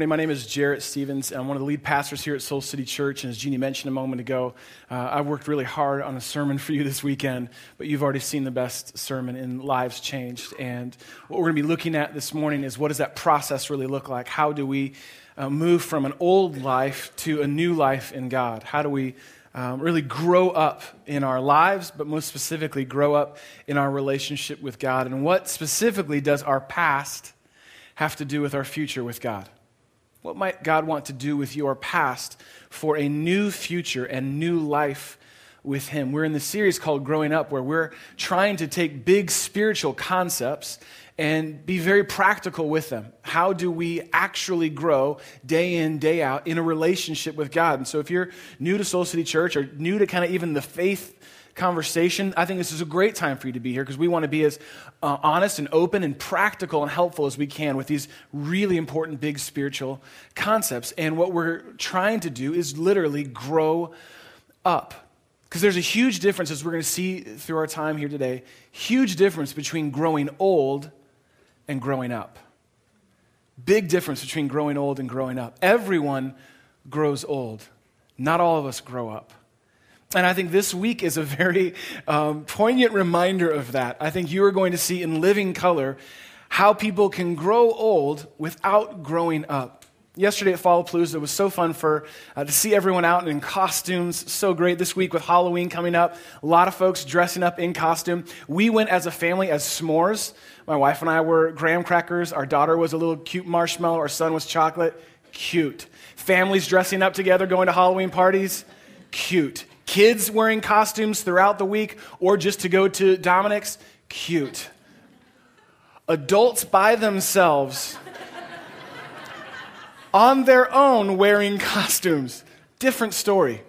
morning. My name is Jarrett Stevens. I'm one of the lead pastors here at Soul City Church. And as Jeannie mentioned a moment ago, uh, I worked really hard on a sermon for you this weekend, but you've already seen the best sermon in Lives Changed. And what we're going to be looking at this morning is what does that process really look like? How do we uh, move from an old life to a new life in God? How do we um, really grow up in our lives, but most specifically, grow up in our relationship with God? And what specifically does our past have to do with our future with God? What might God want to do with your past for a new future and new life with Him? We're in the series called Growing Up, where we're trying to take big spiritual concepts and be very practical with them. How do we actually grow day in, day out in a relationship with God? And so, if you're new to Soul City Church or new to kind of even the faith conversation, I think this is a great time for you to be here because we want to be as uh, honest and open and practical and helpful as we can with these really important big spiritual concepts. And what we're trying to do is literally grow up. Because there's a huge difference, as we're going to see through our time here today, huge difference between growing old and growing up. Big difference between growing old and growing up. Everyone grows old, not all of us grow up. And I think this week is a very um, poignant reminder of that. I think you are going to see in living color how people can grow old without growing up. Yesterday at Fallapalooza, it was so fun for uh, to see everyone out in costumes. So great this week with Halloween coming up. A lot of folks dressing up in costume. We went as a family as s'mores. My wife and I were graham crackers. Our daughter was a little cute marshmallow. Our son was chocolate. Cute. Families dressing up together, going to Halloween parties. Cute. Kids wearing costumes throughout the week or just to go to Dominick's, cute. Adults by themselves on their own wearing costumes, different story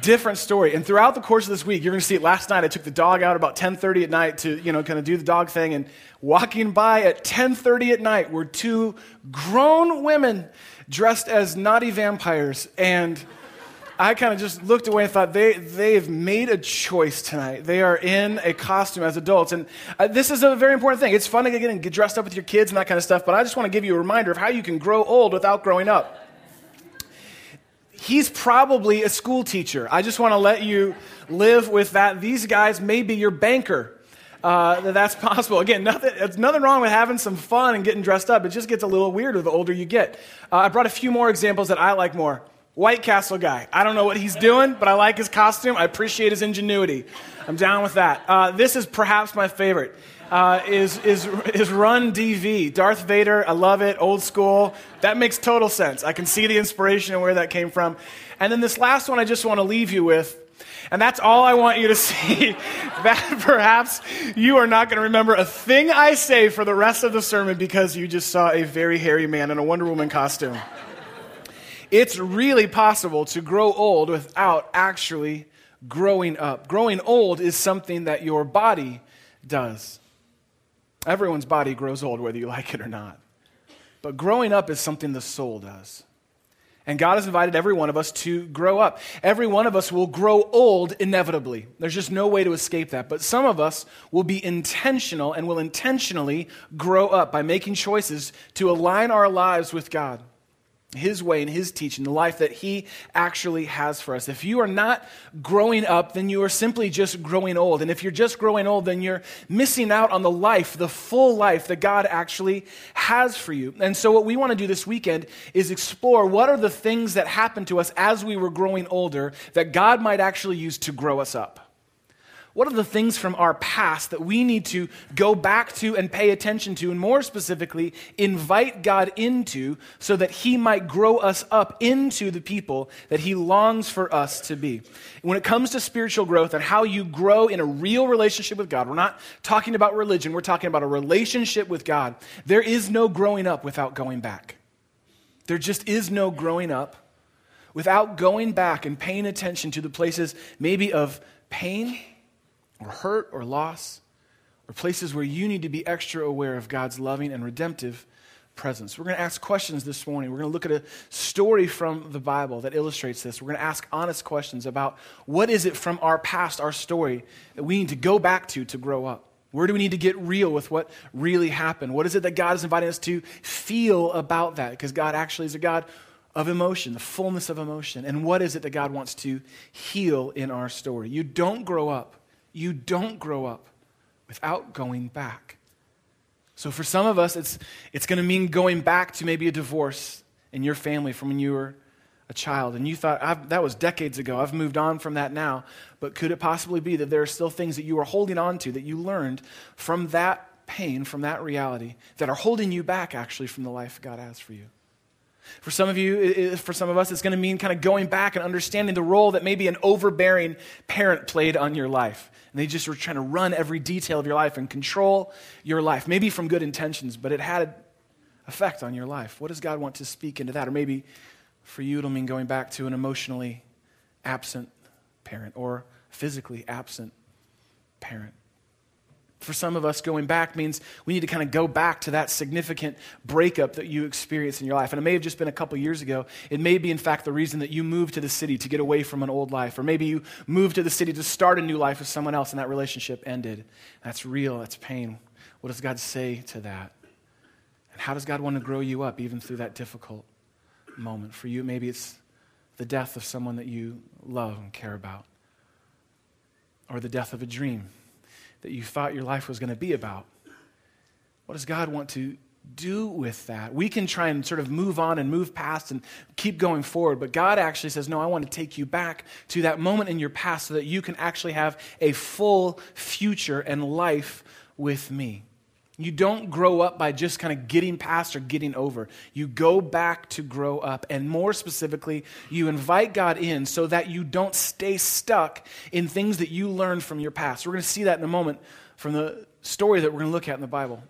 different story. And throughout the course of this week, you're going to see it. Last night, I took the dog out about 10:30 at night to, you know, kind of do the dog thing. And walking by at 10:30 at night were two grown women dressed as naughty vampires. And I kind of just looked away and thought, they, they've made a choice tonight. They are in a costume as adults. And uh, this is a very important thing. It's fun to get, get dressed up with your kids and that kind of stuff, but I just want to give you a reminder of how you can grow old without growing up. He's probably a school teacher. I just want to let you live with that. These guys may be your banker. Uh, that's possible. Again, nothing, nothing wrong with having some fun and getting dressed up. It just gets a little weirder the older you get. Uh, I brought a few more examples that I like more. White Castle guy. I don't know what he's doing, but I like his costume. I appreciate his ingenuity. I'm down with that. Uh, this is perhaps my favorite. Uh, is, is, is Run DV. Darth Vader, I love it, old school. That makes total sense. I can see the inspiration and where that came from. And then this last one I just want to leave you with, and that's all I want you to see. that perhaps you are not going to remember a thing I say for the rest of the sermon because you just saw a very hairy man in a Wonder Woman costume. It's really possible to grow old without actually growing up. Growing old is something that your body does. Everyone's body grows old, whether you like it or not. But growing up is something the soul does. And God has invited every one of us to grow up. Every one of us will grow old inevitably. There's just no way to escape that. But some of us will be intentional and will intentionally grow up by making choices to align our lives with God. His way and His teaching, the life that He actually has for us. If you are not growing up, then you are simply just growing old. And if you're just growing old, then you're missing out on the life, the full life that God actually has for you. And so, what we want to do this weekend is explore what are the things that happened to us as we were growing older that God might actually use to grow us up. What are the things from our past that we need to go back to and pay attention to, and more specifically, invite God into so that He might grow us up into the people that He longs for us to be? When it comes to spiritual growth and how you grow in a real relationship with God, we're not talking about religion, we're talking about a relationship with God. There is no growing up without going back. There just is no growing up without going back and paying attention to the places maybe of pain or hurt or loss, or places where you need to be extra aware of God's loving and redemptive presence. We're going to ask questions this morning. We're going to look at a story from the Bible that illustrates this. We're going to ask honest questions about what is it from our past, our story, that we need to go back to to grow up. Where do we need to get real with what really happened? What is it that God is inviting us to feel about that? Because God actually is a God of emotion, the fullness of emotion. And what is it that God wants to heal in our story? You don't grow up. You don't grow up without going back. So for some of us, it's, it's going to mean going back to maybe a divorce in your family from when you were a child. And you thought that was decades ago. I've moved on from that now. But could it possibly be that there are still things that you are holding on to that you learned from that pain from that reality that are holding you back actually from the life god has for you for some of you for some of us it's going to mean kind of going back and understanding the role that maybe an overbearing parent played on your life. And they just were trying to run every detail of your life and control your life maybe from good intentions but it had an effect on your life. What does god want to speak into that? Or maybe for you, it'll mean going back to an emotionally absent parent or physically absent parent. For some of us, going back means we need to kind of go back to that significant breakup that you experienced in your life. And it may have just been a couple years ago. It may be, in fact, the reason that you moved to the city to get away from an old life. Or maybe you moved to the city to start a new life with someone else and that relationship ended. That's real, that's pain. What does God say to that? And how does God want to grow you up even through that difficult moment. For you, maybe it's the death of someone that you love and care about, or the death of a dream that you thought your life was going to be about. What does God want to do with that? We can try and sort of move on and move past and keep going forward, but God actually says, No, I want to take you back to that moment in your past so that you can actually have a full future and life with me. You don't grow up by just kind of getting past or getting over. You go back to grow up. And more specifically, you invite God in so that you don't stay stuck in things that you learned from your past. We're going to see that in a moment from the story that we're going to look at in the Bible.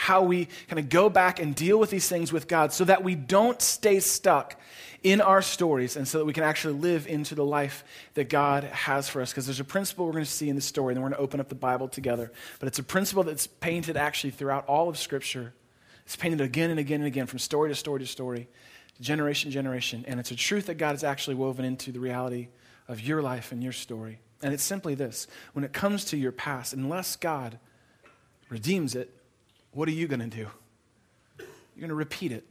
How we kind of go back and deal with these things with God so that we don't stay stuck in our stories and so that we can actually live into the life that God has for us. Because there's a principle we're going to see in the story, and then we're going to open up the Bible together. But it's a principle that's painted actually throughout all of Scripture. It's painted again and again and again from story to story to story, generation to generation. And it's a truth that God has actually woven into the reality of your life and your story. And it's simply this when it comes to your past, unless God redeems it, what are you going to do? You're going to repeat it.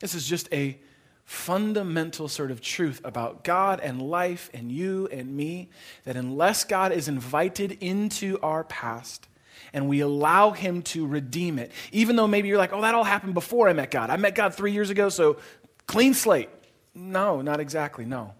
This is just a fundamental sort of truth about God and life and you and me that unless God is invited into our past and we allow Him to redeem it, even though maybe you're like, oh, that all happened before I met God. I met God three years ago, so clean slate. No, not exactly, no.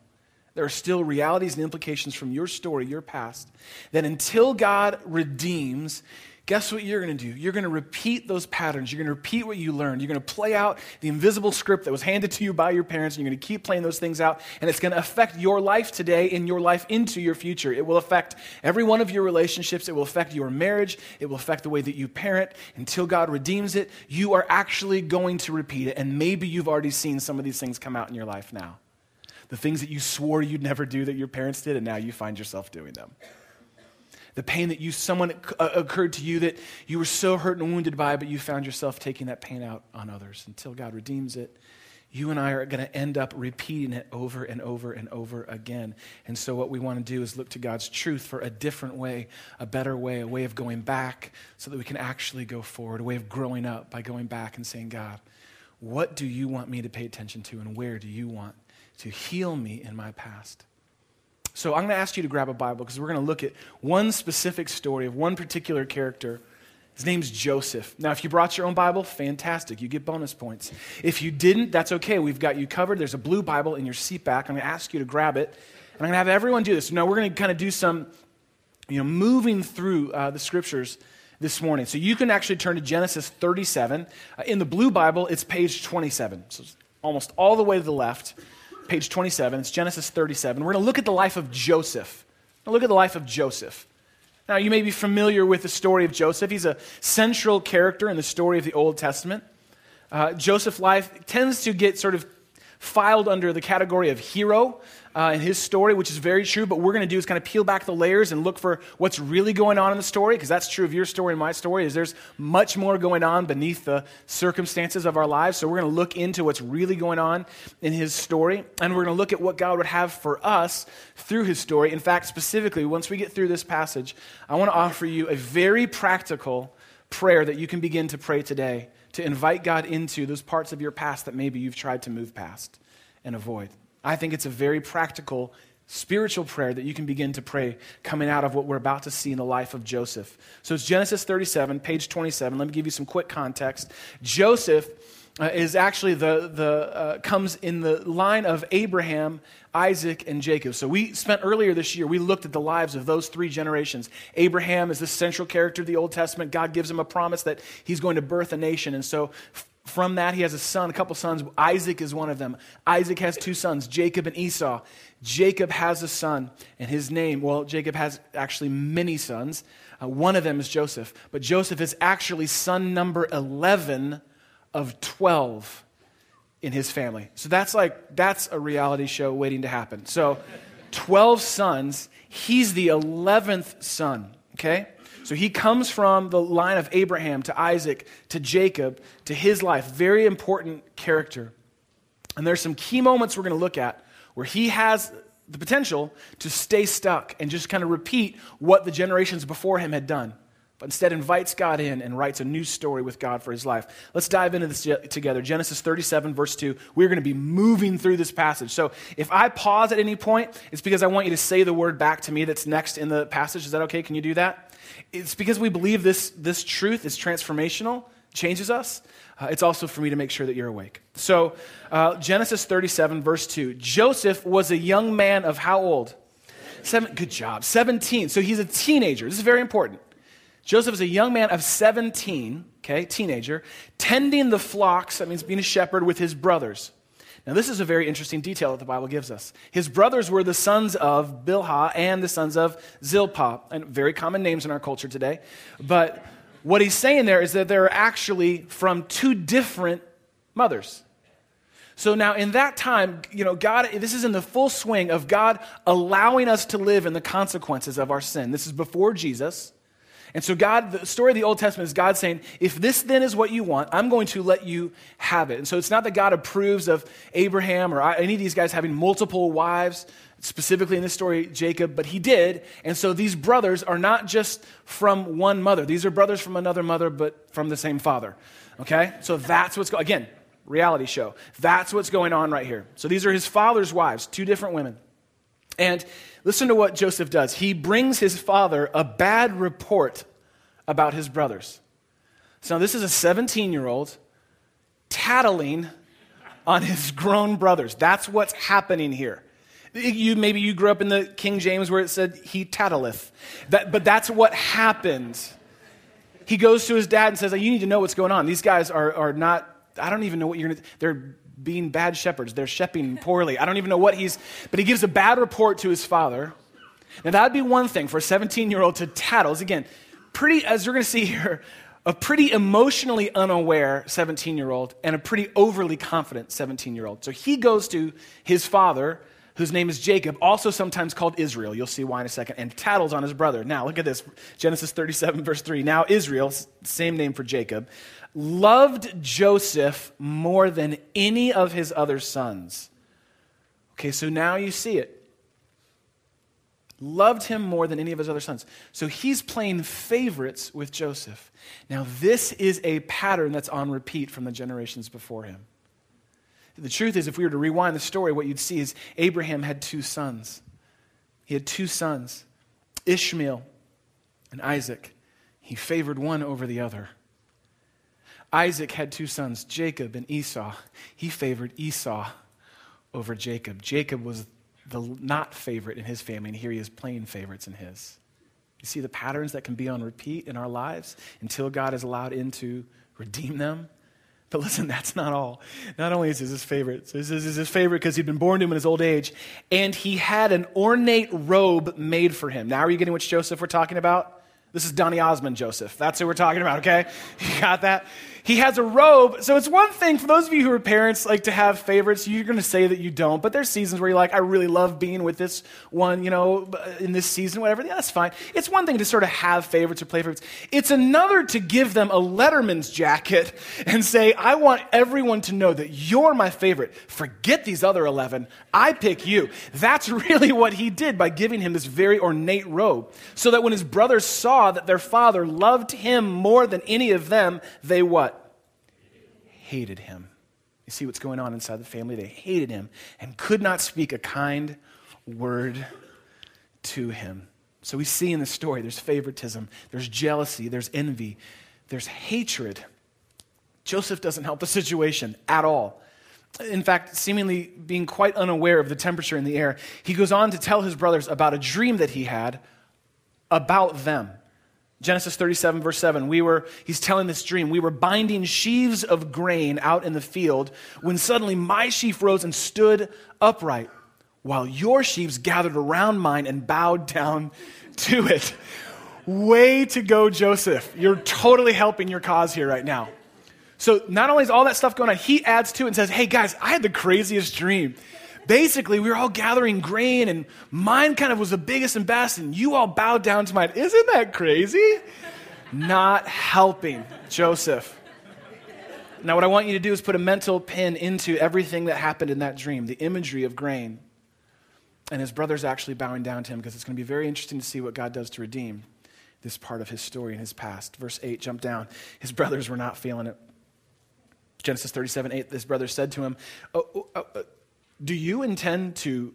There are still realities and implications from your story, your past, that until God redeems, guess what you're going to do? You're going to repeat those patterns. You're going to repeat what you learned. You're going to play out the invisible script that was handed to you by your parents, and you're going to keep playing those things out. And it's going to affect your life today and your life into your future. It will affect every one of your relationships. It will affect your marriage. It will affect the way that you parent. Until God redeems it, you are actually going to repeat it. And maybe you've already seen some of these things come out in your life now. The things that you swore you'd never do that your parents did, and now you find yourself doing them the pain that you someone uh, occurred to you that you were so hurt and wounded by but you found yourself taking that pain out on others until god redeems it. You and i are going to end up repeating it over and over and over again. And so what we want to do is look to god's truth for a different way a better way a way of going back so that we can actually go forward a way of growing up by going back and saying god what do you want me to pay attention to and where do you want to heal me in my past so I'm going to ask you to grab a Bible because we're going to look at one specific story of one particular character. His name's Joseph. Now, if you brought your own Bible, fantastic. You get bonus points. If you didn't, that's okay. We've got you covered. There's a blue Bible in your seat back. I'm going to ask you to grab it. And I'm going to have everyone do this. Now, we're going to kind of do some, you know, moving through uh, the scriptures this morning. So you can actually turn to Genesis 37. Uh, in the blue Bible, it's page 27. So almost all the way to the left page 27. It's Genesis 37. We're going to look at the life of Joseph. Now look at the life of Joseph. Now, you may be familiar with the story of Joseph. He's a central character in the story of the Old Testament. Uh, Joseph's life tends to get sort of filed under the category of hero uh, in his story, which is very true. But what we're going to do is kind of peel back the layers and look for what's really going on in the story, because that's true of your story and my story. Is there's much more going on beneath the circumstances of our lives. So we're going to look into what's really going on in his story, and we're going to look at what God would have for us through his story. In fact, specifically, once we get through this passage, I want to offer you a very practical prayer that you can begin to pray today to invite God into those parts of your past that maybe you've tried to move past and avoid. I think it's a very practical spiritual prayer that you can begin to pray coming out of what we're about to see in the life of Joseph. So it's Genesis 37, page 27. Let me give you some quick context. Joseph uh, is actually the, the uh, comes in the line of Abraham, Isaac, and Jacob. So we spent earlier this year, we looked at the lives of those three generations. Abraham is the central character of the Old Testament. God gives him a promise that he's going to birth a nation. And so from that, he has a son, a couple sons. Isaac is one of them. Isaac has two sons, Jacob and Esau. Jacob has a son, and his name, well, Jacob has actually many sons. Uh, one of them is Joseph, but Joseph is actually son number 11 of 12 in his family. So that's like, that's a reality show waiting to happen. So 12 sons, he's the 11th son, okay? So he comes from the line of Abraham to Isaac to Jacob to his life. Very important character. And there's some key moments we're going to look at where he has the potential to stay stuck and just kind of repeat what the generations before him had done. But instead invites God in and writes a new story with God for his life. Let's dive into this together. Genesis 37, verse 2. We're going to be moving through this passage. So if I pause at any point, it's because I want you to say the word back to me that's next in the passage. Is that okay? Can you do that? it's because we believe this, this truth is transformational, changes us. Uh, it's also for me to make sure that you're awake. So, uh, Genesis 37, verse 2. Joseph was a young man of how old? Seven, good job. 17. So he's a teenager. This is very important. Joseph is a young man of 17, okay, teenager, tending the flocks, that means being a shepherd with his brothers. Now, this is a very interesting detail that the Bible gives us. His brothers were the sons of Bilhah and the sons of Zilpah, and very common names in our culture today. But what he's saying there is that they're actually from two different mothers. So now, in that time, you know, God, this is in the full swing of God allowing us to live in the consequences of our sin. This is before Jesus. And so, God, the story of the Old Testament is God saying, if this then is what you want, I'm going to let you have it. And so, it's not that God approves of Abraham or any of these guys having multiple wives, specifically in this story, Jacob, but he did. And so, these brothers are not just from one mother, these are brothers from another mother, but from the same father. Okay? So, that's what's going Again, reality show. That's what's going on right here. So, these are his father's wives, two different women. And listen to what Joseph does. He brings his father a bad report about his brothers. So this is a 17 year old tattling on his grown brothers. That's what's happening here. You, maybe you grew up in the King James where it said he tattleth. That, but that's what happened. He goes to his dad and says, You need to know what's going on. These guys are, are not, I don't even know what you're going to, they're being bad shepherds. They're shepherding poorly. I don't even know what he's, but he gives a bad report to his father. Now, that would be one thing for a 17 year old to tattle. Again, pretty, as you're going to see here, a pretty emotionally unaware 17 year old and a pretty overly confident 17 year old. So he goes to his father, whose name is Jacob, also sometimes called Israel. You'll see why in a second, and tattles on his brother. Now, look at this Genesis 37, verse 3. Now, Israel, same name for Jacob, loved Joseph more than any of his other sons. Okay, so now you see it. Loved him more than any of his other sons. So he's playing favorites with Joseph. Now, this is a pattern that's on repeat from the generations before him. The truth is, if we were to rewind the story, what you'd see is Abraham had two sons. He had two sons, Ishmael and Isaac. He favored one over the other. Isaac had two sons, Jacob and Esau. He favored Esau over Jacob. Jacob was the not favorite in his family, and here he is playing favorites in his. You see the patterns that can be on repeat in our lives until God is allowed in to redeem them? But listen, that's not all. Not only is this his favorite, this is his favorite because he'd been born to him in his old age, and he had an ornate robe made for him. Now, are you getting which Joseph we're talking about? This is Donny Osmond Joseph. That's who we're talking about, okay? You got that? He has a robe. So it's one thing for those of you who are parents, like to have favorites. You're going to say that you don't, but there's seasons where you're like, I really love being with this one, you know, in this season, whatever. Yeah, that's fine. It's one thing to sort of have favorites or play favorites. It's another to give them a Letterman's jacket and say, I want everyone to know that you're my favorite. Forget these other 11. I pick you. That's really what he did by giving him this very ornate robe, so that when his brothers saw that their father loved him more than any of them, they what? Hated him. You see what's going on inside the family? They hated him and could not speak a kind word to him. So we see in the story there's favoritism, there's jealousy, there's envy, there's hatred. Joseph doesn't help the situation at all. In fact, seemingly being quite unaware of the temperature in the air, he goes on to tell his brothers about a dream that he had about them. Genesis 37, verse 7, we were, he's telling this dream. We were binding sheaves of grain out in the field when suddenly my sheaf rose and stood upright, while your sheaves gathered around mine and bowed down to it. Way to go, Joseph. You're totally helping your cause here right now. So, not only is all that stuff going on, he adds to it and says, Hey guys, I had the craziest dream basically we were all gathering grain and mine kind of was the biggest and best and you all bowed down to mine. Isn't that crazy? Not helping Joseph. Now, what I want you to do is put a mental pin into everything that happened in that dream, the imagery of grain. And his brother's actually bowing down to him because it's going to be very interesting to see what God does to redeem this part of his story and his past. Verse 8, jump down. His brothers were not feeling it. Genesis 37 8, his brother said to him, oh, oh, oh, do you intend to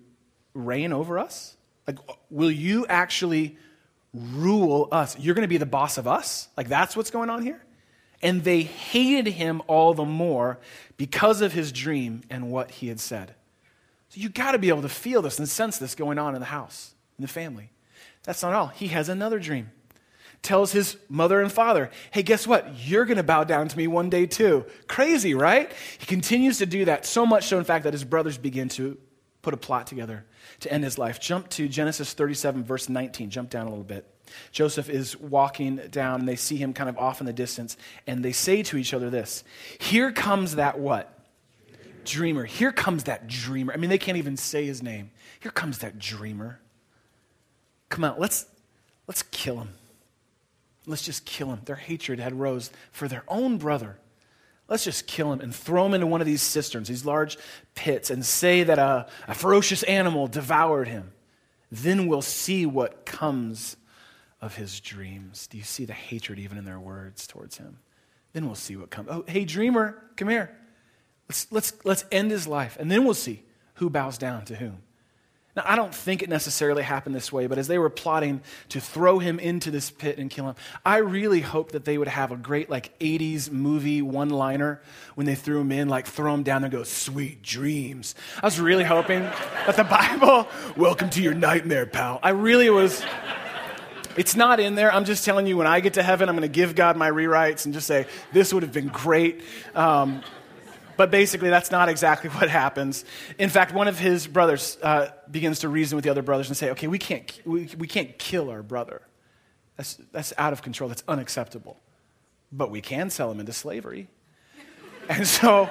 reign over us? Like, will you actually rule us? You're going to be the boss of us? Like, that's what's going on here? And they hated him all the more because of his dream and what he had said. So you got to be able to feel this and sense this going on in the house, in the family. That's not all. He has another dream. Tells his mother and father, hey, guess what? You're going to bow down to me one day too. Crazy, right? He continues to do that, so much so, in fact, that his brothers begin to put a plot together to end his life. Jump to Genesis 37, verse 19. Jump down a little bit. Joseph is walking down, and they see him kind of off in the distance, and they say to each other this Here comes that what? Dreamer. Here comes that dreamer. I mean, they can't even say his name. Here comes that dreamer. Come on, let's, let's kill him. Let's just kill him. Their hatred had rose for their own brother. Let's just kill him and throw him into one of these cisterns, these large pits, and say that a, a ferocious animal devoured him. Then we'll see what comes of his dreams. Do you see the hatred even in their words towards him? Then we'll see what comes. Oh, hey, dreamer, come here. Let's, let's, let's end his life, and then we'll see who bows down to whom. Now, I don't think it necessarily happened this way, but as they were plotting to throw him into this pit and kill him, I really hope that they would have a great, like, 80s movie one liner when they threw him in, like, throw him down and go, sweet dreams. I was really hoping that the Bible, welcome to your nightmare, pal. I really was. It's not in there. I'm just telling you, when I get to heaven, I'm going to give God my rewrites and just say, this would have been great. Um, but basically, that's not exactly what happens. In fact, one of his brothers uh, begins to reason with the other brothers and say, okay, we can't, we, we can't kill our brother. That's, that's out of control. That's unacceptable. But we can sell him into slavery. And so,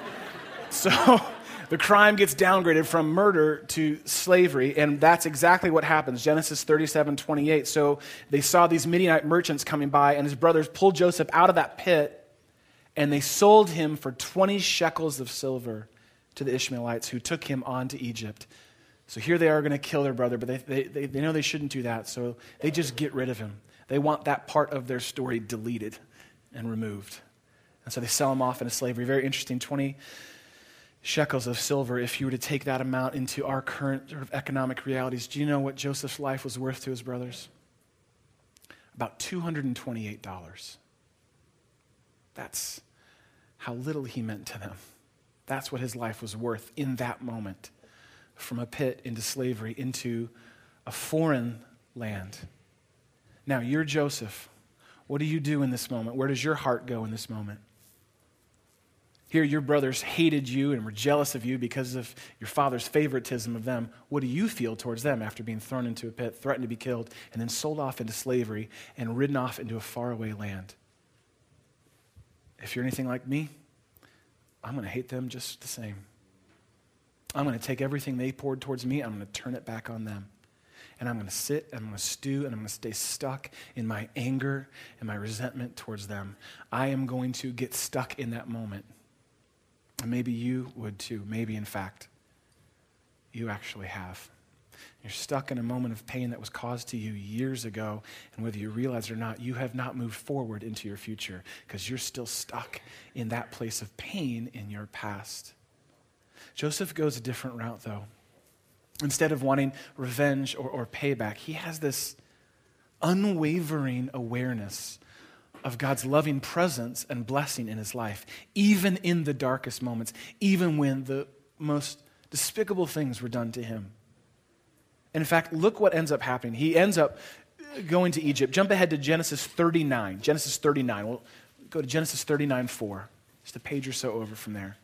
so the crime gets downgraded from murder to slavery, and that's exactly what happens. Genesis 37 28. So they saw these Midianite merchants coming by, and his brothers pulled Joseph out of that pit and they sold him for 20 shekels of silver to the Ishmaelites who took him on to Egypt. So here they are going to kill their brother, but they, they, they know they shouldn't do that, so they just get rid of him. They want that part of their story deleted and removed. And so they sell him off into slavery. Very interesting 20 shekels of silver. If you were to take that amount into our current sort of economic realities, do you know what Joseph's life was worth to his brothers? About $228. That's how little he meant to them. That's what his life was worth in that moment from a pit into slavery into a foreign land. Now, you're Joseph. What do you do in this moment? Where does your heart go in this moment? Here, your brothers hated you and were jealous of you because of your father's favoritism of them. What do you feel towards them after being thrown into a pit, threatened to be killed, and then sold off into slavery and ridden off into a faraway land? If you're anything like me, I'm going to hate them just the same. I'm going to take everything they poured towards me, I'm going to turn it back on them. And I'm going to sit, and I'm going to stew, and I'm going to stay stuck in my anger and my resentment towards them. I am going to get stuck in that moment. And maybe you would too. Maybe, in fact, you actually have. You're stuck in a moment of pain that was caused to you years ago, and whether you realize it or not, you have not moved forward into your future because you're still stuck in that place of pain in your past. Joseph goes a different route, though. Instead of wanting revenge or, or payback, he has this unwavering awareness of God's loving presence and blessing in his life, even in the darkest moments, even when the most despicable things were done to him. In fact, look what ends up happening. He ends up going to Egypt. Jump ahead to Genesis 39. Genesis 39. We'll go to Genesis 39 4. Just a page or so over from there.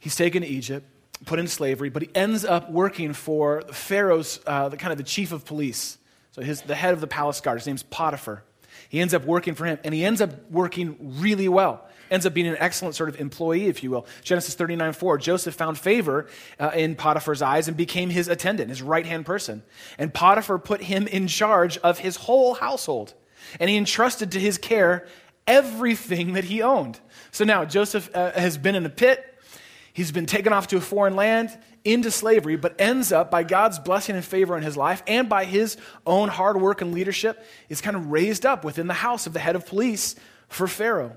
He's taken to Egypt, put in slavery, but he ends up working for Pharaoh's, uh, the kind of the chief of police. So his, the head of the palace guard. His name's Potiphar. He ends up working for him, and he ends up working really well ends up being an excellent sort of employee, if you will. Genesis 39 4, Joseph found favor uh, in Potiphar's eyes and became his attendant, his right hand person. And Potiphar put him in charge of his whole household. And he entrusted to his care everything that he owned. So now Joseph uh, has been in a pit. He's been taken off to a foreign land into slavery, but ends up, by God's blessing and favor in his life and by his own hard work and leadership, is kind of raised up within the house of the head of police for Pharaoh.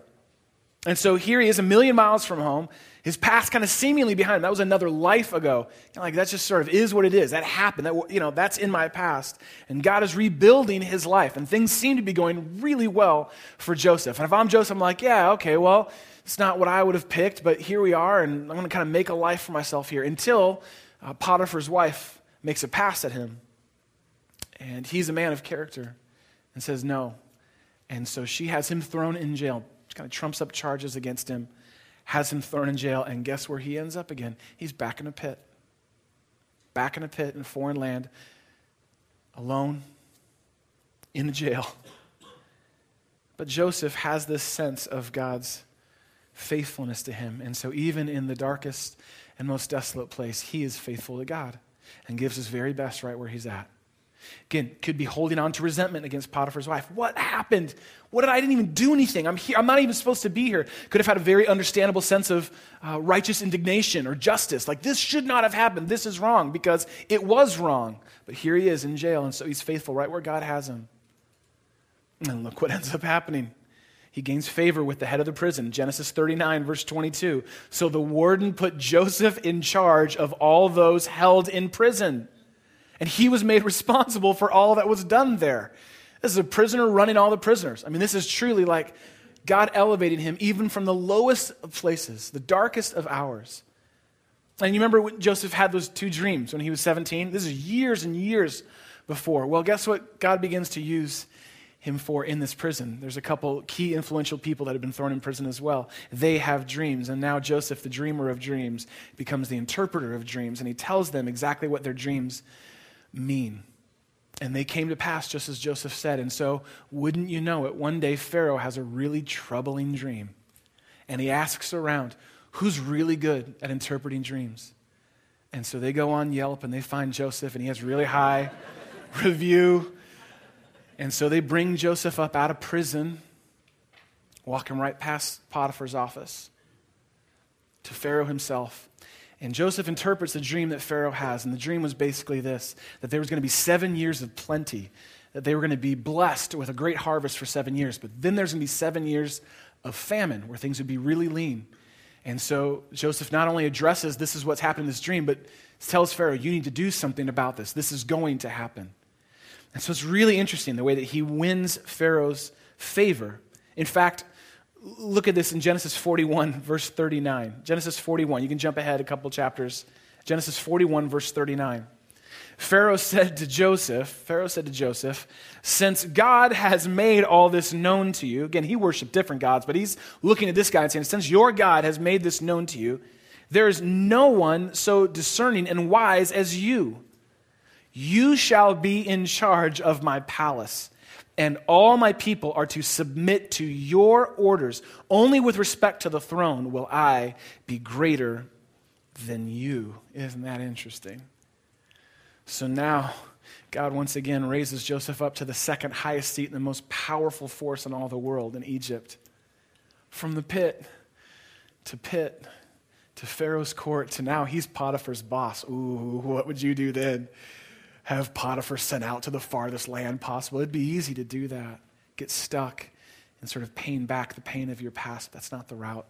And so here he is a million miles from home. His past kind of seemingly behind him. That was another life ago. Like that just sort of is what it is. That happened. That, you know, that's in my past. And God is rebuilding his life. And things seem to be going really well for Joseph. And if I'm Joseph, I'm like, yeah, okay, well, it's not what I would have picked, but here we are. And I'm going to kind of make a life for myself here until uh, Potiphar's wife makes a pass at him. And he's a man of character and says no. And so she has him thrown in jail kind of trumps up charges against him, has him thrown in jail, and guess where he ends up again? He's back in a pit. Back in a pit in a foreign land, alone, in a jail. But Joseph has this sense of God's faithfulness to him. And so, even in the darkest and most desolate place, he is faithful to God and gives his very best right where he's at. Again, could be holding on to resentment against Potiphar's wife. What happened? What did I didn't even do anything? I'm here. I'm not even supposed to be here. Could have had a very understandable sense of uh, righteous indignation or justice. Like this should not have happened. This is wrong because it was wrong. But here he is in jail, and so he's faithful right where God has him. And look what ends up happening. He gains favor with the head of the prison. Genesis 39, verse 22. So the warden put Joseph in charge of all those held in prison and he was made responsible for all that was done there. This is a prisoner running all the prisoners. I mean, this is truly like God elevating him even from the lowest of places, the darkest of hours. And you remember when Joseph had those two dreams when he was 17? This is years and years before. Well, guess what God begins to use him for in this prison? There's a couple key influential people that have been thrown in prison as well. They have dreams. And now Joseph, the dreamer of dreams, becomes the interpreter of dreams. And he tells them exactly what their dreams mean. And they came to pass just as Joseph said. And so, wouldn't you know it, one day Pharaoh has a really troubling dream. And he asks around, who's really good at interpreting dreams? And so they go on Yelp and they find Joseph, and he has really high review. And so they bring Joseph up out of prison, walk him right past Potiphar's office to Pharaoh himself. And Joseph interprets the dream that Pharaoh has. And the dream was basically this that there was going to be seven years of plenty, that they were going to be blessed with a great harvest for seven years. But then there's going to be seven years of famine where things would be really lean. And so Joseph not only addresses this is what's happened in this dream, but tells Pharaoh, you need to do something about this. This is going to happen. And so it's really interesting the way that he wins Pharaoh's favor. In fact, Look at this in Genesis 41, verse 39. Genesis 41, you can jump ahead a couple chapters. Genesis 41, verse 39. Pharaoh said to Joseph, Pharaoh said to Joseph, since God has made all this known to you, again, he worshiped different gods, but he's looking at this guy and saying, since your God has made this known to you, there is no one so discerning and wise as you. You shall be in charge of my palace and all my people are to submit to your orders. Only with respect to the throne will I be greater than you. Isn't that interesting? So now, God once again raises Joseph up to the second highest seat and the most powerful force in all the world in Egypt. From the pit to pit to Pharaoh's court to now he's Potiphar's boss. Ooh, what would you do then? Have Potiphar sent out to the farthest land possible? It'd be easy to do that. Get stuck and sort of pain back the pain of your past. That's not the route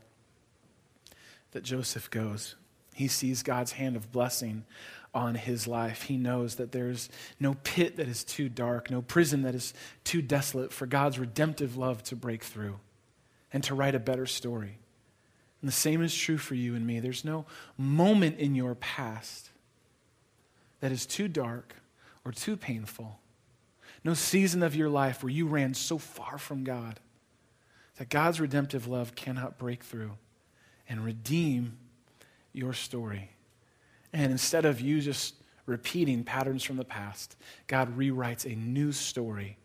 that Joseph goes. He sees God's hand of blessing on his life. He knows that there's no pit that is too dark, no prison that is too desolate for God's redemptive love to break through and to write a better story. And the same is true for you and me. There's no moment in your past that is too dark or too painful. No season of your life where you ran so far from God that God's redemptive love cannot break through and redeem your story. And instead of you just repeating patterns from the past, God rewrites a new story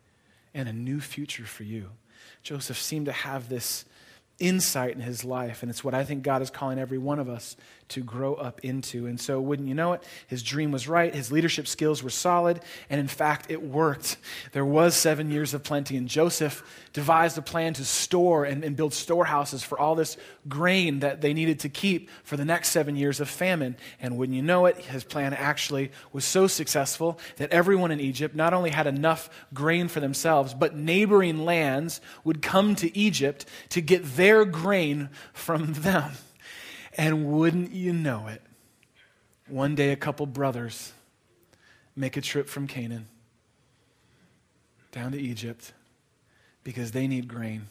and a new future for you. Joseph seemed to have this insight in his life. And it's what I think God is calling every one of us to grow up into. And so, wouldn't you know it, his dream was right, his leadership skills were solid, and in fact, it worked. There was seven years of plenty, and Joseph devised a plan to store and, and build storehouses for all this grain that they needed to keep for the next seven years of famine. And wouldn't you know it, his plan actually was so successful that everyone in Egypt not only had enough grain for themselves, but neighboring lands would come to Egypt to get their grain from them. And wouldn't you know it, one day a couple brothers make a trip from Canaan down to Egypt because they need grain.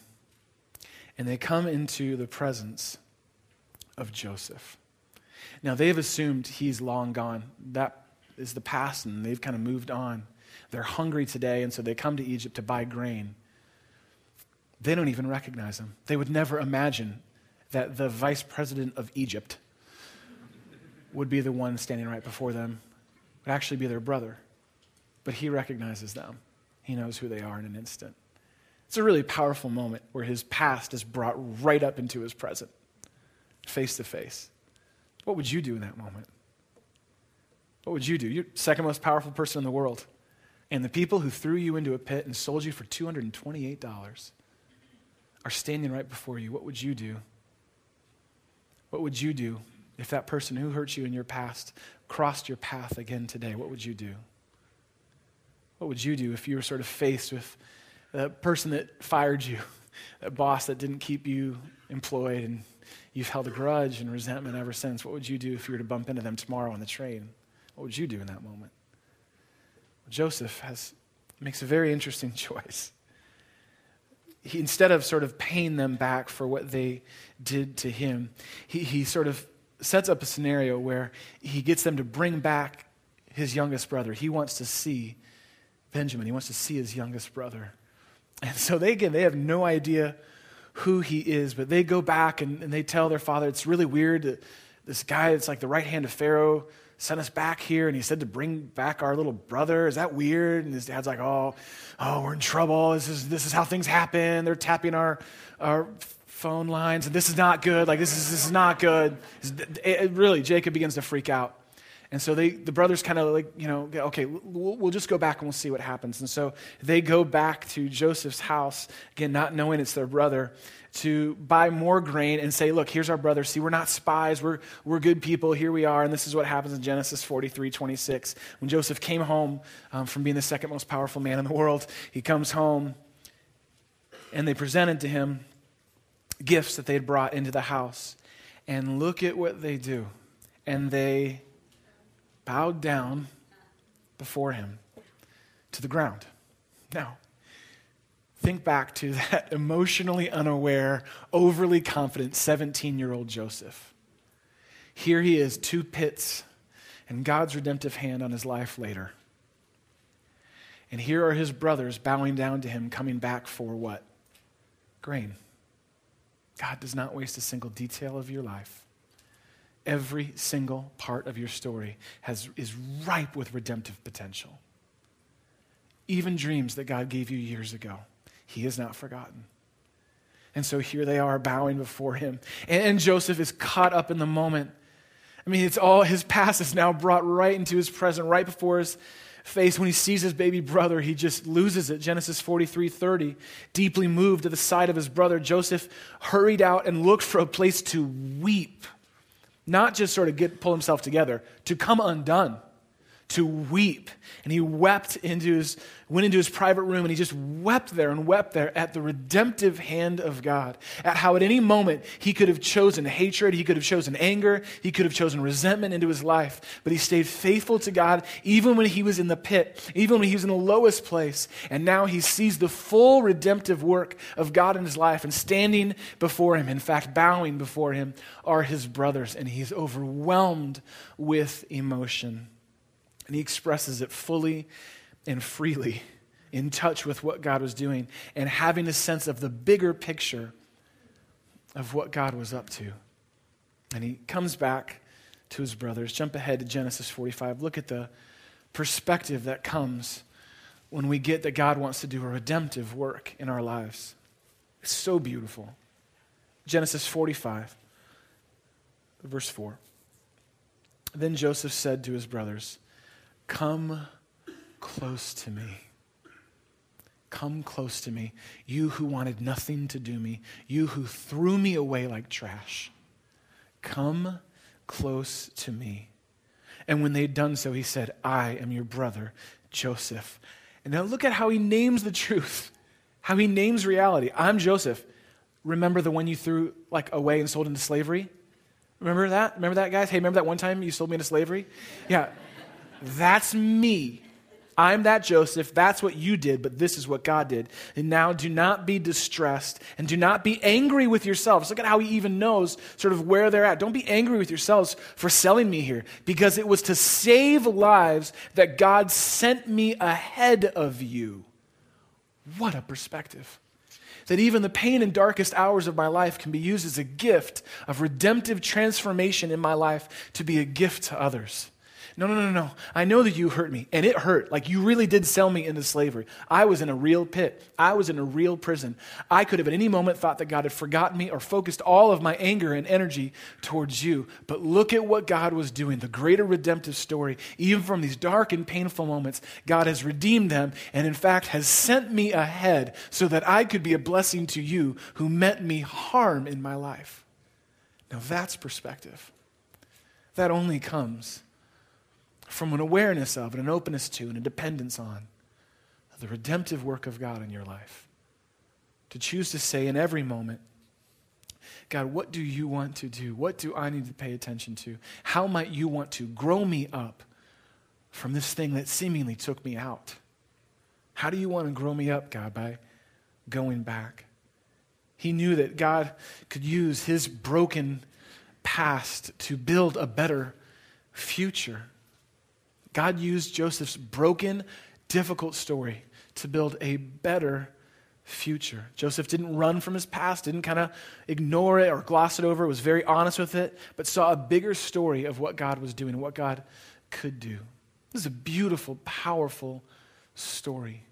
And they come into the presence of Joseph. Now, they've assumed he's long gone. That is the past, and they've kind of moved on. They're hungry today, and so they come to Egypt to buy grain. They don't even recognize him. They would never imagine that the vice president of Egypt would be the one standing right before them, would actually be their brother. But he recognizes them, he knows who they are in an instant. It's a really powerful moment where his past is brought right up into his present, face to face. What would you do in that moment? What would you do? You're second most powerful person in the world. And the people who threw you into a pit and sold you for $228 are standing right before you. What would you do? What would you do if that person who hurt you in your past crossed your path again today? What would you do? What would you do if you were sort of faced with the person that fired you, that boss that didn't keep you employed, and you've held a grudge and resentment ever since? What would you do if you were to bump into them tomorrow on the train? What would you do in that moment? Joseph has, makes a very interesting choice he, instead of sort of paying them back for what they did to him, he, he sort of sets up a scenario where he gets them to bring back his youngest brother. He wants to see Benjamin, he wants to see his youngest brother. And so they, again, they have no idea who he is, but they go back and, and they tell their father, it's really weird. That this guy, it's like the right hand of Pharaoh, sent us back here and he said to bring back our little brother. Is that weird? And his dad's like, oh, oh, we're in trouble. This is, this is how things happen. They're tapping our, our phone lines and this is not good. Like, this is, this is not good. It, it, really, Jacob begins to freak out. And so they, the brothers kind of like, you know, okay, we'll, we'll, just go back and we'll see what happens. And so they go back to Joseph's house, again, not knowing it's their brother to buy more grain and say, Look, here's our brother. See, we're not spies. We're, we're good people. Here we are. And this is what happens in Genesis 43 26. When Joseph came home um, from being the second most powerful man in the world, he comes home and they presented to him gifts that they had brought into the house. And look at what they do. And they bowed down before him to the ground. Now, think back to that emotionally unaware, overly confident 17 year old Joseph. Here he is, two pits, and God's redemptive hand on his life later. And here are his brothers bowing down to him, coming back for what? Grain. God does not waste a single detail of your life. Every single part of your story has, is ripe with redemptive potential. even dreams that God gave you years ago. He has not forgotten. And so here they are bowing before him. And Joseph is caught up in the moment. I mean, it's all his past is now brought right into his present, right before his face. When he sees his baby brother, he just loses it. Genesis 43 30. Deeply moved to the sight of his brother, Joseph hurried out and looked for a place to weep. Not just sort of get pull himself together, to come undone to weep. And he wept into his, went into his private room and he just wept there and wept there at the redemptive hand of God. At how at any moment he could have chosen hatred, he could have chosen anger, he could have chosen resentment into his life. But he stayed faithful to God even when he was in the pit, even when he was in the lowest place. And now he sees the full redemptive work of God in his life and standing before him, in fact, bowing before him, are his brothers. And he's overwhelmed with emotion. And he expresses it fully and freely, in touch with what God was doing, and having a sense of the bigger picture of what God was up to. And he comes back to his brothers. Jump ahead to Genesis 45. Look at the perspective that comes when we get that God wants to do a redemptive work in our lives. It's so beautiful. Genesis 45, verse 4. Then Joseph said to his brothers, Come close to me. Come close to me. You who wanted nothing to do me, you who threw me away like trash. Come close to me. And when they'd done so, he said, I am your brother, Joseph. And now look at how he names the truth, how he names reality. I'm Joseph. Remember the one you threw like away and sold into slavery? Remember that? Remember that, guys? Hey, remember that one time you sold me into slavery? Yeah. That's me. I'm that Joseph. That's what you did, but this is what God did. And now do not be distressed and do not be angry with yourselves. Look at how he even knows sort of where they're at. Don't be angry with yourselves for selling me here because it was to save lives that God sent me ahead of you. What a perspective. That even the pain and darkest hours of my life can be used as a gift of redemptive transformation in my life to be a gift to others. No, no, no, no. I know that you hurt me, and it hurt. Like you really did sell me into slavery. I was in a real pit, I was in a real prison. I could have at any moment thought that God had forgotten me or focused all of my anger and energy towards you. But look at what God was doing the greater redemptive story. Even from these dark and painful moments, God has redeemed them and, in fact, has sent me ahead so that I could be a blessing to you who meant me harm in my life. Now, that's perspective. That only comes from an awareness of and an openness to and a dependence on the redemptive work of God in your life. To choose to say in every moment, God, what do you want to do? What do I need to pay attention to? How might you want to grow me up from this thing that seemingly took me out? How do you want to grow me up, God, by going back? He knew that God could use his broken past to build a better future. God used Joseph's broken, difficult story to build a better future. Joseph didn't run from his past, didn't kind of ignore it or gloss it over, was very honest with it, but saw a bigger story of what God was doing what God could do. This is a beautiful, powerful story.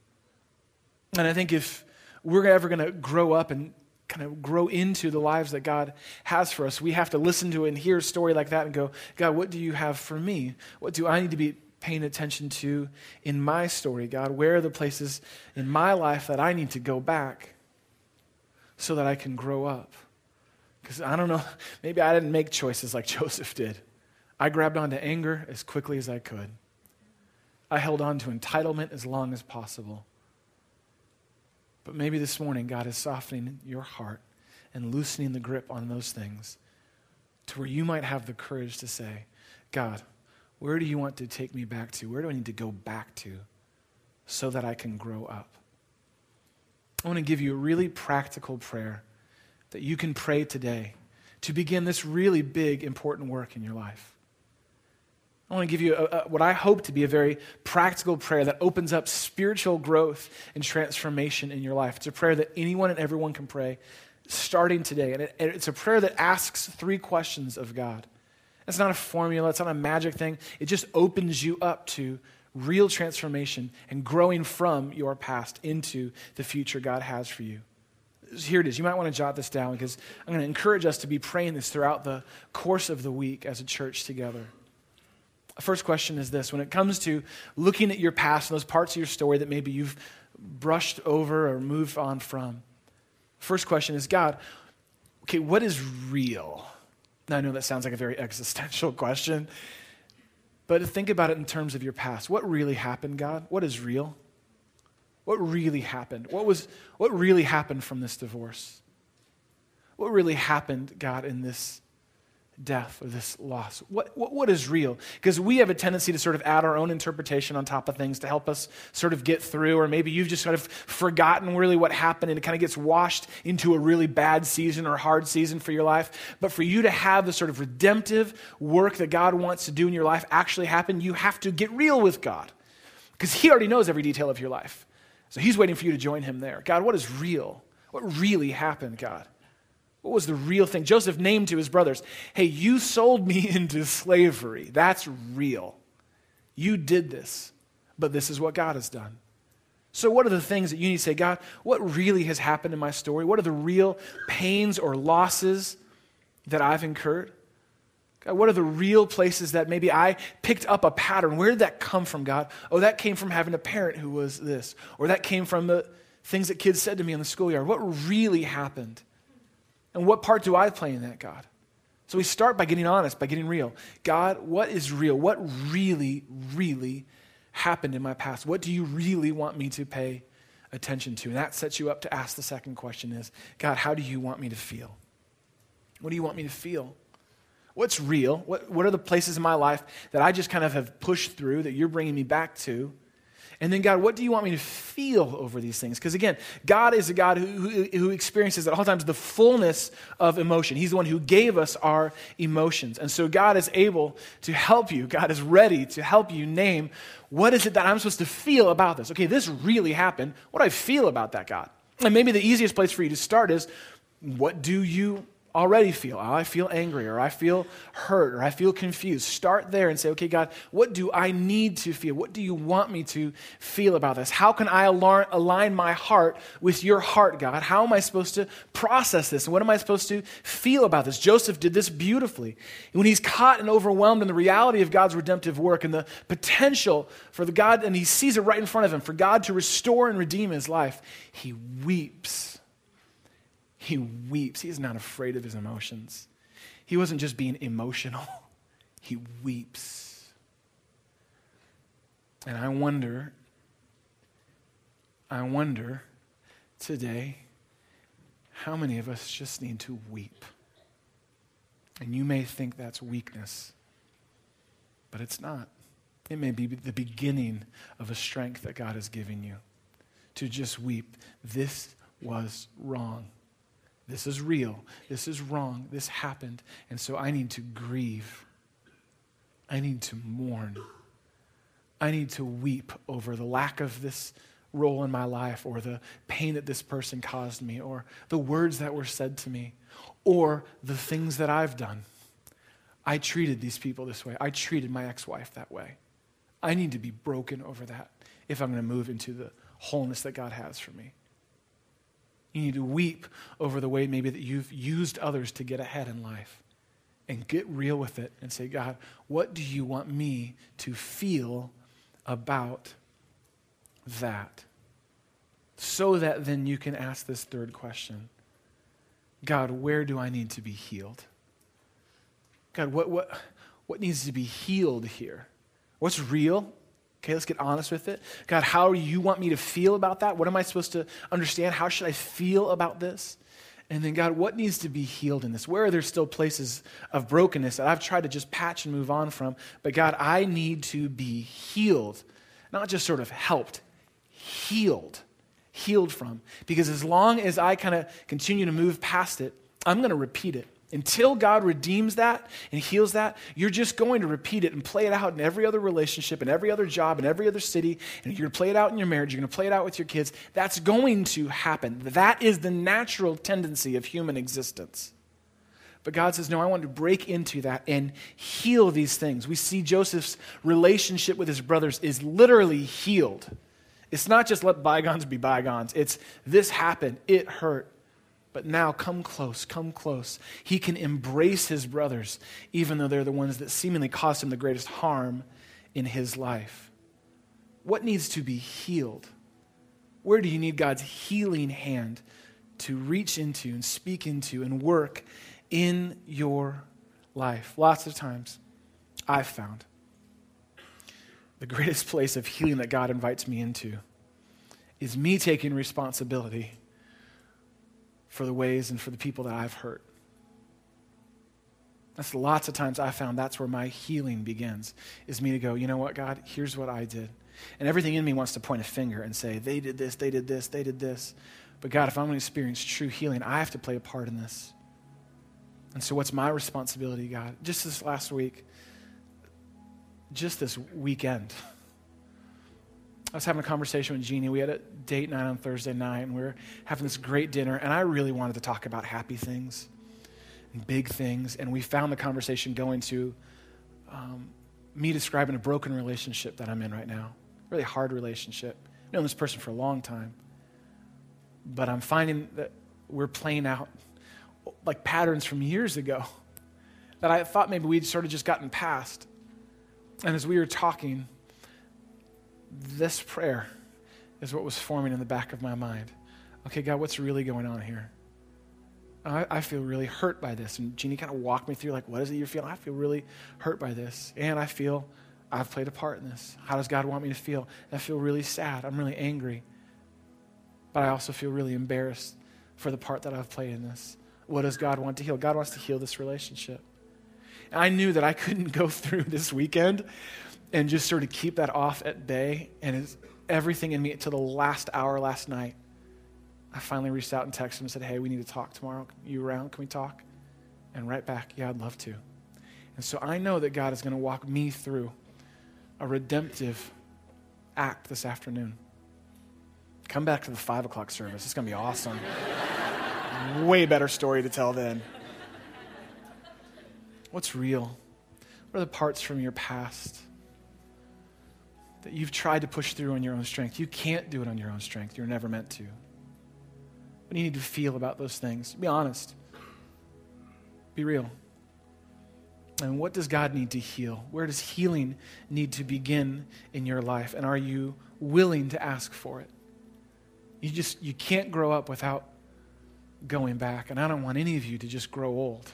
And I think if we're ever going to grow up and kind of grow into the lives that God has for us, we have to listen to and hear a story like that and go, God, what do you have for me? What do I need to be paying attention to in my story, God? Where are the places in my life that I need to go back so that I can grow up? Because I don't know, maybe I didn't make choices like Joseph did. I grabbed onto anger as quickly as I could. I held on to entitlement as long as possible. But maybe this morning, God is softening your heart and loosening the grip on those things to where you might have the courage to say, God, where do you want to take me back to? Where do I need to go back to so that I can grow up? I want to give you a really practical prayer that you can pray today to begin this really big, important work in your life. I want to give you a, a, what I hope to be a very practical prayer that opens up spiritual growth and transformation in your life. It's a prayer that anyone and everyone can pray starting today. And it, it's a prayer that asks three questions of God. It's not a formula, it's not a magic thing. It just opens you up to real transformation and growing from your past into the future God has for you. Here it is. You might want to jot this down because I'm going to encourage us to be praying this throughout the course of the week as a church together. First question is this when it comes to looking at your past and those parts of your story that maybe you've brushed over or moved on from, first question is God, okay, what is real? Now, I know that sounds like a very existential question, but think about it in terms of your past. What really happened, God? What is real? What really happened? What, was, what really happened from this divorce? What really happened, God, in this death or this loss? What, what, what is real? Because we have a tendency to sort of add our own interpretation on top of things to help us sort of get through, or maybe you've just sort of forgotten really what happened and it kind of gets washed into a really bad season or hard season for your life. But for you to have the sort of redemptive work that God wants to do in your life actually happen, you have to get real with God because He already knows every detail of your life. So He's waiting for you to join Him there. God, what is real? What really happened, God? What was the real thing? Joseph named to his brothers, Hey, you sold me into slavery. That's real. You did this, but this is what God has done. So, what are the things that you need to say, God, what really has happened in my story? What are the real pains or losses that I've incurred? God, what are the real places that maybe I picked up a pattern? Where did that come from, God? Oh, that came from having a parent who was this, or that came from the things that kids said to me in the schoolyard. What really happened? And what part do I play in that, God? So we start by getting honest, by getting real. God, what is real? What really, really happened in my past? What do you really want me to pay attention to? And that sets you up to ask the second question is, God, how do you want me to feel? What do you want me to feel? What's real? What, what are the places in my life that I just kind of have pushed through that you're bringing me back to? And then, God, what do you want me to feel over these things? Because again, God is a God who, who, who, experiences at all times the fullness of emotion. He's the one who gave us our emotions. And so, God is able to help you. God is ready to help you name what is it that I'm supposed to feel about this? Okay, this really happened. What do I feel about that, God? And maybe the easiest place for you to start is what do you already feel. Oh, I feel angry, or I feel hurt, or I feel confused. Start there and say, okay, God, what do I need to feel? What do you want me to feel about this? How can I align my heart with your heart, God? How am I supposed to process this? What am I supposed to feel about this? Joseph did this beautifully. When he's caught and overwhelmed in the reality of God's redemptive work and the potential for the God, and he sees it right in front of him, for God to restore and redeem his life, he weeps he weeps. He is not afraid of his emotions. He wasn't just being emotional, he weeps. And I wonder, I wonder today how many of us just need to weep. And you may think that's weakness, but it's not. It may be the beginning of a strength that God is giving you to just weep. This was wrong. This is real. This is wrong. This happened. And so I need to grieve. I need to mourn. I need to weep over the lack of this role in my life or the pain that this person caused me or the words that were said to me or the things that I've done. I treated these people this way. I treated my ex wife that way. I need to be broken over that if I'm going to move into the wholeness that God has for me. You need to weep over the way maybe that you've used others to get ahead in life and get real with it and say, God, what do you want me to feel about that? So that then you can ask this third question God, where do I need to be healed? God, what, what, what needs to be healed here? What's real? Okay, let's get honest with it. God, how do you want me to feel about that? What am I supposed to understand? How should I feel about this? And then, God, what needs to be healed in this? Where are there still places of brokenness that I've tried to just patch and move on from? But God, I need to be healed, not just sort of helped, healed, healed from. Because as long as I kind of continue to move past it, I'm going to repeat it. Until God redeems that and heals that, you're just going to repeat it and play it out in every other relationship, in every other job, in every other city. And you're going to play it out in your marriage. You're going to play it out with your kids. That's going to happen. That is the natural tendency of human existence. But God says, No, I want to break into that and heal these things. We see Joseph's relationship with his brothers is literally healed. It's not just let bygones be bygones, it's this happened, it hurt. But now come close, come close. He can embrace his brothers, even though they're the ones that seemingly caused him the greatest harm in his life. What needs to be healed? Where do you need God's healing hand to reach into and speak into and work in your life? Lots of times, I've found the greatest place of healing that God invites me into is me taking responsibility for the ways and for the people that I've hurt. That's lots of times I found that's where my healing begins, is me to go, you know what, God, here's what I did. And everything in me wants to point a finger and say, they did this, they did this, they did this. But God, if I'm going to experience true healing, I have to play a part in this. And so, what's my responsibility, God? Just this last week, just this weekend, I was having a conversation with Jeannie. We had a date night on Thursday night, and we were having this great dinner, and I really wanted to talk about happy things and big things. And we found the conversation going to um, me describing a broken relationship that I'm in right now really hard relationship. I've known this person for a long time. But I'm finding that we're playing out like patterns from years ago that I thought maybe we'd sort of just gotten past. And as we were talking, this prayer is what was forming in the back of my mind. Okay, God, what's really going on here? I, I feel really hurt by this. And Jeannie kind of walked me through, like, what is it you're feeling? I feel really hurt by this. And I feel I've played a part in this. How does God want me to feel? I feel really sad. I'm really angry. But I also feel really embarrassed for the part that I've played in this. What does God want to heal? God wants to heal this relationship. And I knew that I couldn't go through this weekend and just sort of keep that off at bay. And everything in me to the last hour last night, I finally reached out and texted him and said, Hey, we need to talk tomorrow. You around? Can we talk? And right back, Yeah, I'd love to. And so I know that God is going to walk me through a redemptive act this afternoon. Come back to the five o'clock service. It's going to be awesome. Way better story to tell then. What's real? What are the parts from your past that you've tried to push through on your own strength? You can't do it on your own strength. You're never meant to. What do you need to feel about those things? Be honest. Be real. And what does God need to heal? Where does healing need to begin in your life? And are you willing to ask for it? You just you can't grow up without going back. And I don't want any of you to just grow old.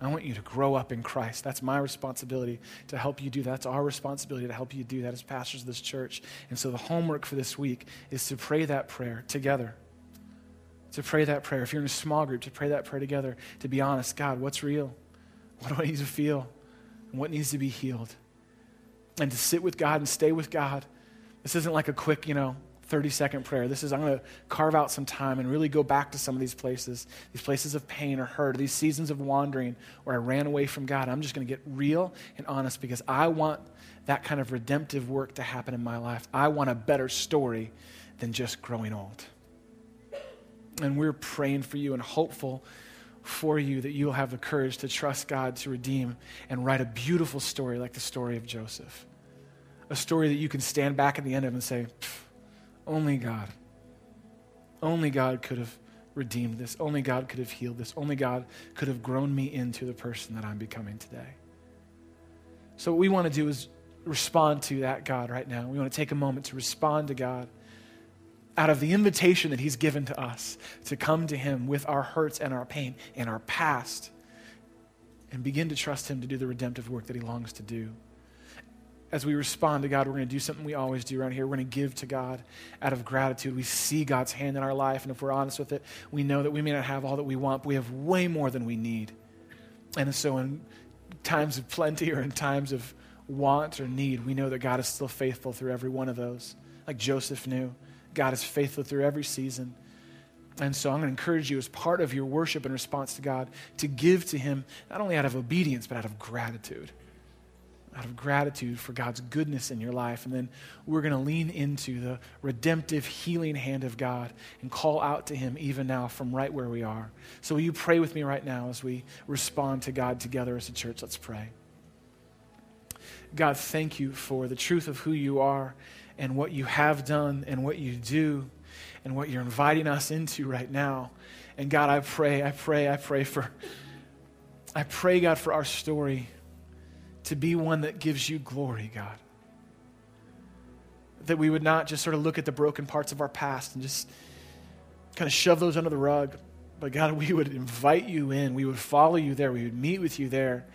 I want you to grow up in Christ. That's my responsibility to help you do that. That's our responsibility to help you do that as pastors of this church. And so the homework for this week is to pray that prayer together. To pray that prayer. If you're in a small group, to pray that prayer together. To be honest, God, what's real? What do I need to feel? And what needs to be healed? And to sit with God and stay with God. This isn't like a quick, you know, 30 second prayer. This is, I'm going to carve out some time and really go back to some of these places, these places of pain or hurt, these seasons of wandering where I ran away from God. I'm just going to get real and honest because I want that kind of redemptive work to happen in my life. I want a better story than just growing old. And we're praying for you and hopeful for you that you'll have the courage to trust God to redeem and write a beautiful story like the story of Joseph. A story that you can stand back at the end of and say, only God. Only God could have redeemed this. Only God could have healed this. Only God could have grown me into the person that I'm becoming today. So, what we want to do is respond to that God right now. We want to take a moment to respond to God out of the invitation that He's given to us to come to Him with our hurts and our pain and our past and begin to trust Him to do the redemptive work that He longs to do. As we respond to God, we're going to do something we always do around here. We're going to give to God out of gratitude. We see God's hand in our life, and if we're honest with it, we know that we may not have all that we want, but we have way more than we need. And so, in times of plenty or in times of want or need, we know that God is still faithful through every one of those, like Joseph knew. God is faithful through every season. And so I'm going to encourage you as part of your worship and response to God to give to Him not only out of obedience, but out of gratitude. Out of gratitude for God's goodness in your life. And then we're going to lean into the redemptive, healing hand of God and call out to Him even now from right where we are. So, will you pray with me right now as we respond to God together as a church? Let's pray. God, thank you for the truth of who you are and what you have done and what you do and what you're inviting us into right now. And God, I pray, I pray, I pray for, I pray, God, for our story to be one that gives you glory, God. That we would not just sort of look at the broken parts of our past and just kind of shove those under the rug. But God, we would invite you in. We would follow you there. We would meet with you there.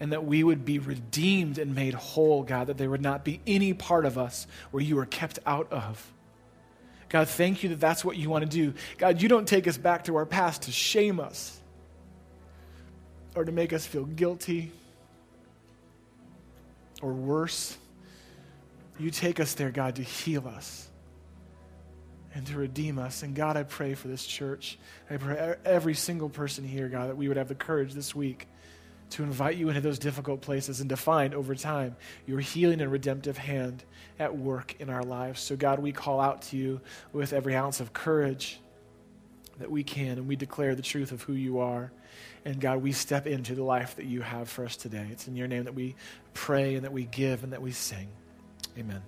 And that we would be redeemed and made whole, God. That there would not be any part of us where you are kept out of. God, thank you that that's what you want to do. God, you don't take us back to our past to shame us or to make us feel guilty or worse. You take us there, God, to heal us and to redeem us. And God, I pray for this church. I pray every single person here, God, that we would have the courage this week to invite you into those difficult places and to find over time your healing and redemptive hand at work in our lives. So, God, we call out to you with every ounce of courage that we can, and we declare the truth of who you are. And God, we step into the life that you have for us today. It's in your name that we pray and that we give and that we sing. Amen.